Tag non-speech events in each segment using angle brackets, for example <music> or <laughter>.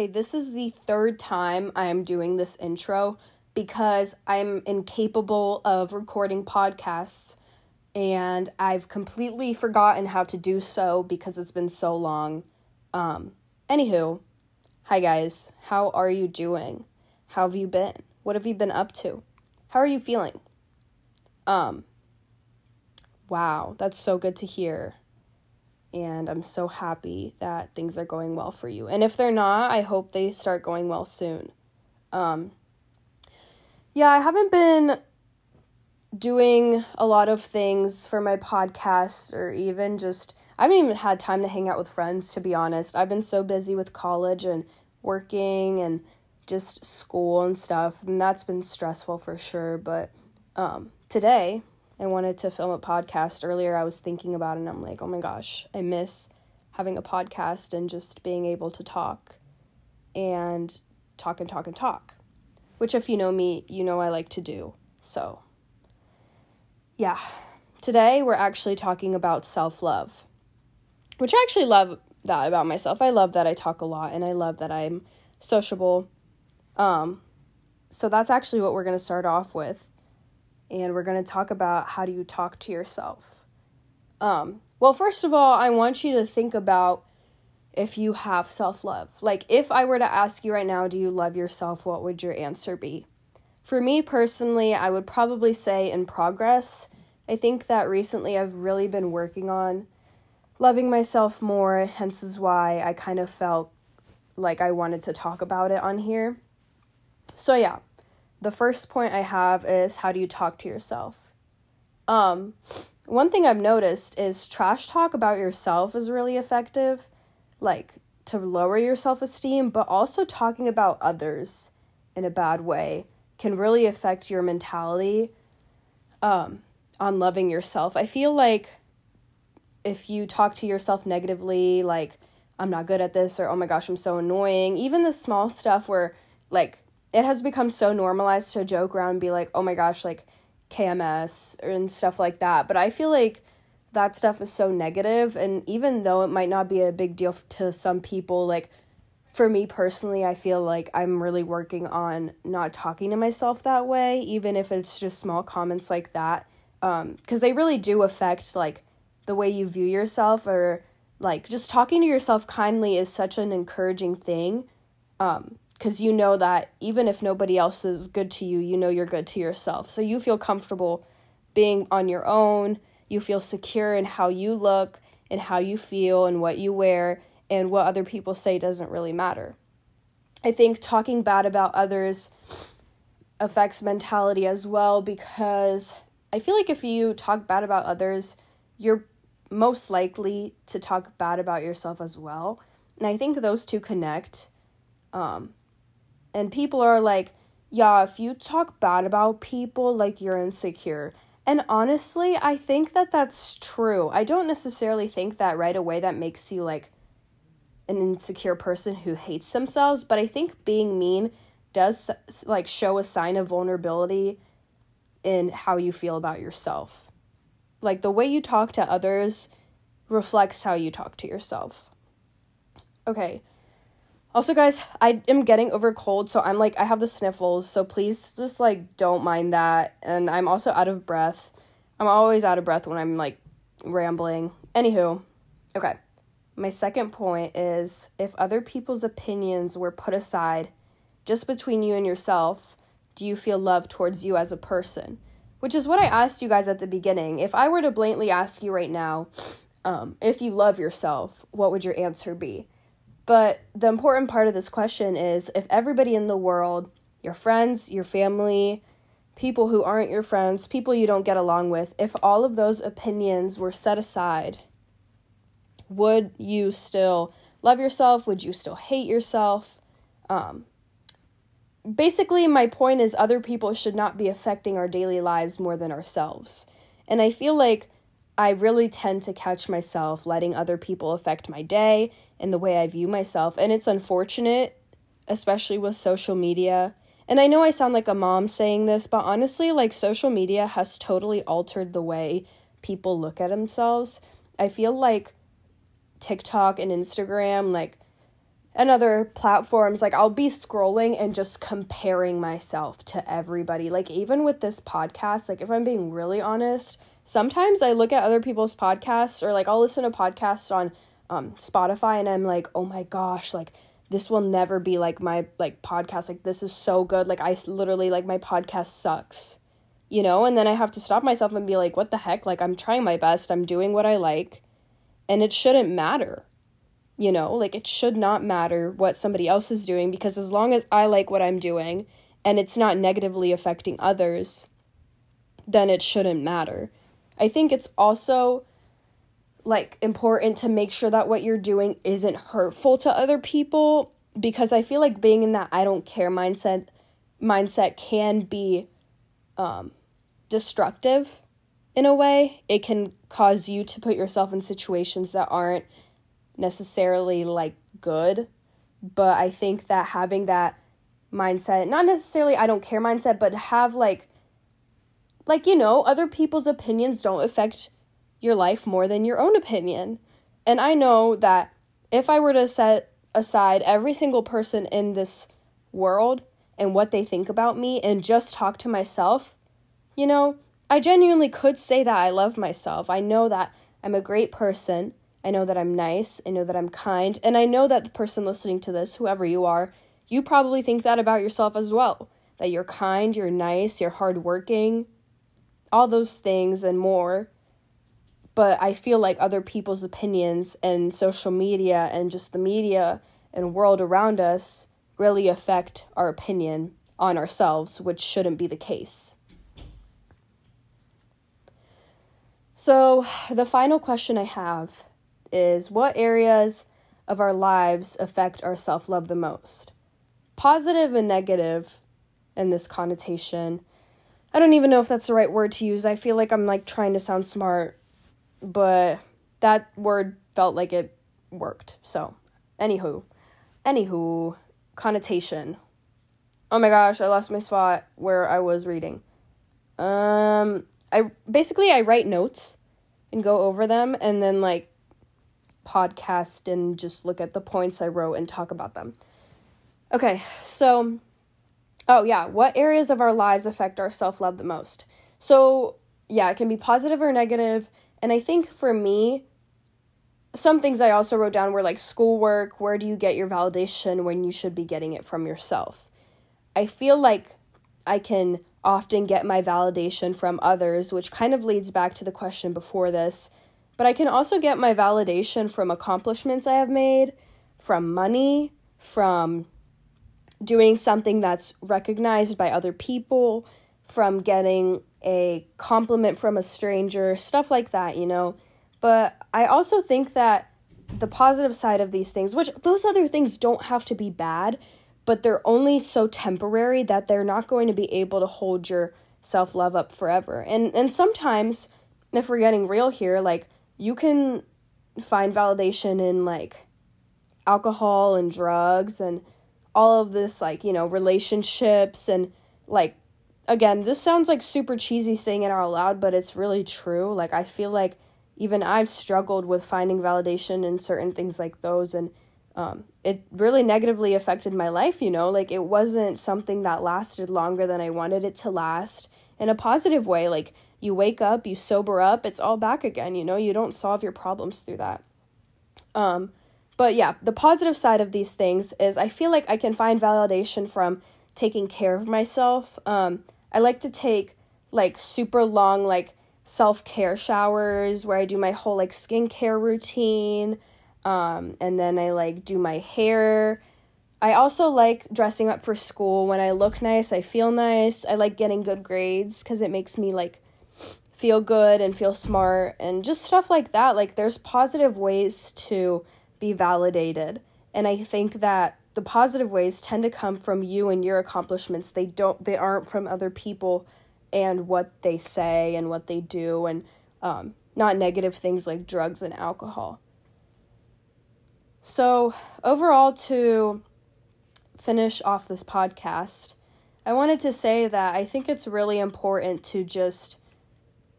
Okay, this is the third time I am doing this intro because I'm incapable of recording podcasts and I've completely forgotten how to do so because it's been so long. Um, anywho, hi guys, how are you doing? How have you been? What have you been up to? How are you feeling? Um, wow, that's so good to hear. And I'm so happy that things are going well for you. And if they're not, I hope they start going well soon. Um, yeah, I haven't been doing a lot of things for my podcast or even just I haven't even had time to hang out with friends to be honest. I've been so busy with college and working and just school and stuff and that's been stressful for sure, but um today I wanted to film a podcast earlier. I was thinking about it and I'm like, "Oh my gosh, I miss having a podcast and just being able to talk and talk and talk and talk." Which if you know me, you know I like to do. So, yeah, today we're actually talking about self love, which I actually love that about myself. I love that I talk a lot and I love that I'm sociable. Um, so that's actually what we're going to start off with. And we're going to talk about how do you talk to yourself. Um, well, first of all, I want you to think about if you have self love. Like, if I were to ask you right now, do you love yourself? What would your answer be? For me personally, I would probably say in progress. I think that recently I've really been working on loving myself more, hence is why I kind of felt like I wanted to talk about it on here. So yeah, the first point I have is how do you talk to yourself? Um, one thing I've noticed is trash talk about yourself is really effective, like to lower your self esteem, but also talking about others in a bad way can really affect your mentality um, on loving yourself. I feel like if you talk to yourself negatively, like, I'm not good at this, or oh my gosh, I'm so annoying, even the small stuff where, like, it has become so normalized to joke around and be like, oh my gosh, like, KMS and stuff like that. But I feel like that stuff is so negative, and even though it might not be a big deal to some people, like, for me personally, I feel like I'm really working on not talking to myself that way, even if it's just small comments like that, because um, they really do affect like the way you view yourself, or like just talking to yourself kindly is such an encouraging thing, because you know that even if nobody else is good to you, you know you're good to yourself, so you feel comfortable being on your own. You feel secure in how you look and how you feel and what you wear and what other people say doesn't really matter. I think talking bad about others affects mentality as well because I feel like if you talk bad about others, you're most likely to talk bad about yourself as well. And I think those two connect. Um, and people are like, yeah, if you talk bad about people, like you're insecure. And honestly, I think that that's true. I don't necessarily think that right away that makes you like an insecure person who hates themselves, but I think being mean does like show a sign of vulnerability in how you feel about yourself. Like the way you talk to others reflects how you talk to yourself. Okay. Also, guys, I am getting over cold, so I'm like, I have the sniffles, so please just like don't mind that. And I'm also out of breath. I'm always out of breath when I'm like rambling. Anywho, okay. My second point is if other people's opinions were put aside just between you and yourself, do you feel love towards you as a person? Which is what I asked you guys at the beginning. If I were to blatantly ask you right now, um, if you love yourself, what would your answer be? But the important part of this question is if everybody in the world, your friends, your family, people who aren't your friends, people you don't get along with, if all of those opinions were set aside would you still love yourself? Would you still hate yourself? Um, basically, my point is other people should not be affecting our daily lives more than ourselves. And I feel like I really tend to catch myself letting other people affect my day and the way I view myself. And it's unfortunate, especially with social media. And I know I sound like a mom saying this, but honestly, like social media has totally altered the way people look at themselves. I feel like TikTok and Instagram, like and other platforms like I'll be scrolling and just comparing myself to everybody. Like even with this podcast, like if I'm being really honest, sometimes I look at other people's podcasts or like I'll listen to podcasts on um Spotify and I'm like, "Oh my gosh, like this will never be like my like podcast. Like this is so good. Like I literally like my podcast sucks." You know, and then I have to stop myself and be like, "What the heck? Like I'm trying my best. I'm doing what I like." And it shouldn't matter you know, like it should not matter what somebody else is doing because as long as I like what I'm doing and it's not negatively affecting others, then it shouldn't matter. I think it's also like important to make sure that what you're doing isn't hurtful to other people because I feel like being in that I don't care mindset mindset can be um destructive in a way. It can cause you to put yourself in situations that aren't necessarily like good, but I think that having that mindset, not necessarily I don't care mindset, but have like like you know, other people's opinions don't affect your life more than your own opinion. And I know that if I were to set aside every single person in this world and what they think about me and just talk to myself, you know, I genuinely could say that I love myself. I know that I'm a great person I know that I'm nice. I know that I'm kind. And I know that the person listening to this, whoever you are, you probably think that about yourself as well. That you're kind, you're nice, you're hardworking, all those things and more. But I feel like other people's opinions and social media and just the media and world around us really affect our opinion on ourselves, which shouldn't be the case. So, the final question I have is what areas of our lives affect our self love the most? Positive and negative in this connotation. I don't even know if that's the right word to use. I feel like I'm like trying to sound smart, but that word felt like it worked. So, anywho, anywho, connotation. Oh my gosh, I lost my spot where I was reading. Um, I basically I write notes and go over them and then like podcast and just look at the points I wrote and talk about them. Okay, so, oh yeah, what areas of our lives affect our self love the most? So, yeah, it can be positive or negative, and I think for me, some things I also wrote down were like schoolwork, where do you get your validation when you should be getting it from yourself? I feel like I can often get my validation from others, which kind of leads back to the question before this but I can also get my validation from accomplishments I have made, from money, from doing something that's recognized by other people, from getting a compliment from a stranger, stuff like that, you know. But I also think that the positive side of these things, which those other things don't have to be bad, but they're only so temporary that they're not going to be able to hold your self-love up forever. And and sometimes if we're getting real here, like you can find validation in like alcohol and drugs and all of this like you know relationships and like again this sounds like super cheesy saying it out loud but it's really true like i feel like even i've struggled with finding validation in certain things like those and um, it really negatively affected my life you know like it wasn't something that lasted longer than i wanted it to last in a positive way like you wake up, you sober up, it's all back again, you know? You don't solve your problems through that. Um, but yeah, the positive side of these things is I feel like I can find validation from taking care of myself. Um, I like to take like super long, like self care showers where I do my whole like skincare routine. Um, and then I like do my hair. I also like dressing up for school. When I look nice, I feel nice. I like getting good grades because it makes me like feel good and feel smart and just stuff like that. Like there's positive ways to be validated. And I think that the positive ways tend to come from you and your accomplishments. They don't they aren't from other people and what they say and what they do and um, not negative things like drugs and alcohol. So, overall, to finish off this podcast, I wanted to say that I think it's really important to just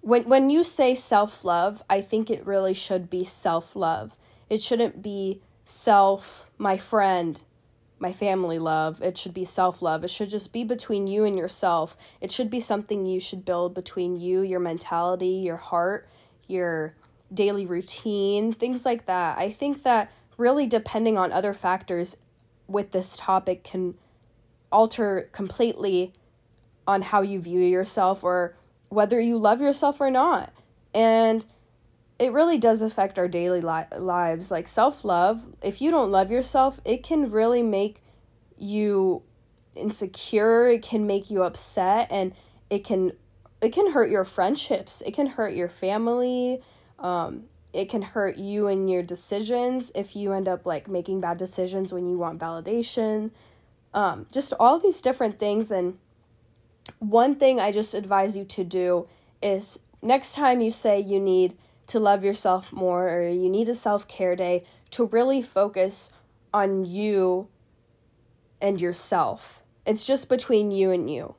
when when you say self-love, I think it really should be self-love. It shouldn't be self, my friend, my family love. It should be self love. It should just be between you and yourself. It should be something you should build between you, your mentality, your heart, your daily routine, things like that. I think that really depending on other factors with this topic can alter completely on how you view yourself or whether you love yourself or not. And it really does affect our daily li- lives. Like self love, if you don't love yourself, it can really make you insecure, it can make you upset, and it can it can hurt your friendships it can hurt your family um, it can hurt you and your decisions if you end up like making bad decisions when you want validation um, just all these different things and one thing i just advise you to do is next time you say you need to love yourself more or you need a self-care day to really focus on you and yourself it's just between you and you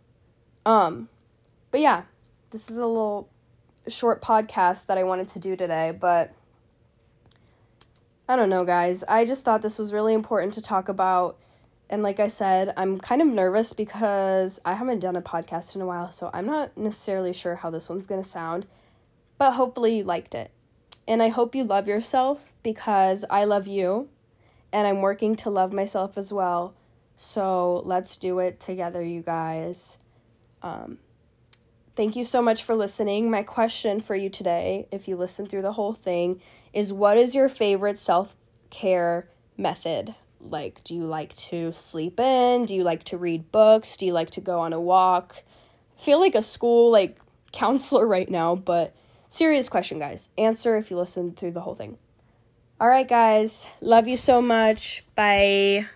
um but yeah this is a little short podcast that I wanted to do today, but I don't know, guys. I just thought this was really important to talk about. And like I said, I'm kind of nervous because I haven't done a podcast in a while, so I'm not necessarily sure how this one's going to sound. But hopefully you liked it. And I hope you love yourself because I love you and I'm working to love myself as well. So let's do it together, you guys. Um, Thank you so much for listening. My question for you today, if you listen through the whole thing, is what is your favorite self care method? Like, do you like to sleep in? Do you like to read books? Do you like to go on a walk? I feel like a school like counselor <laughs> right now, but serious question, guys. Answer if you listen through the whole thing. All right, guys. Love you so much. Bye.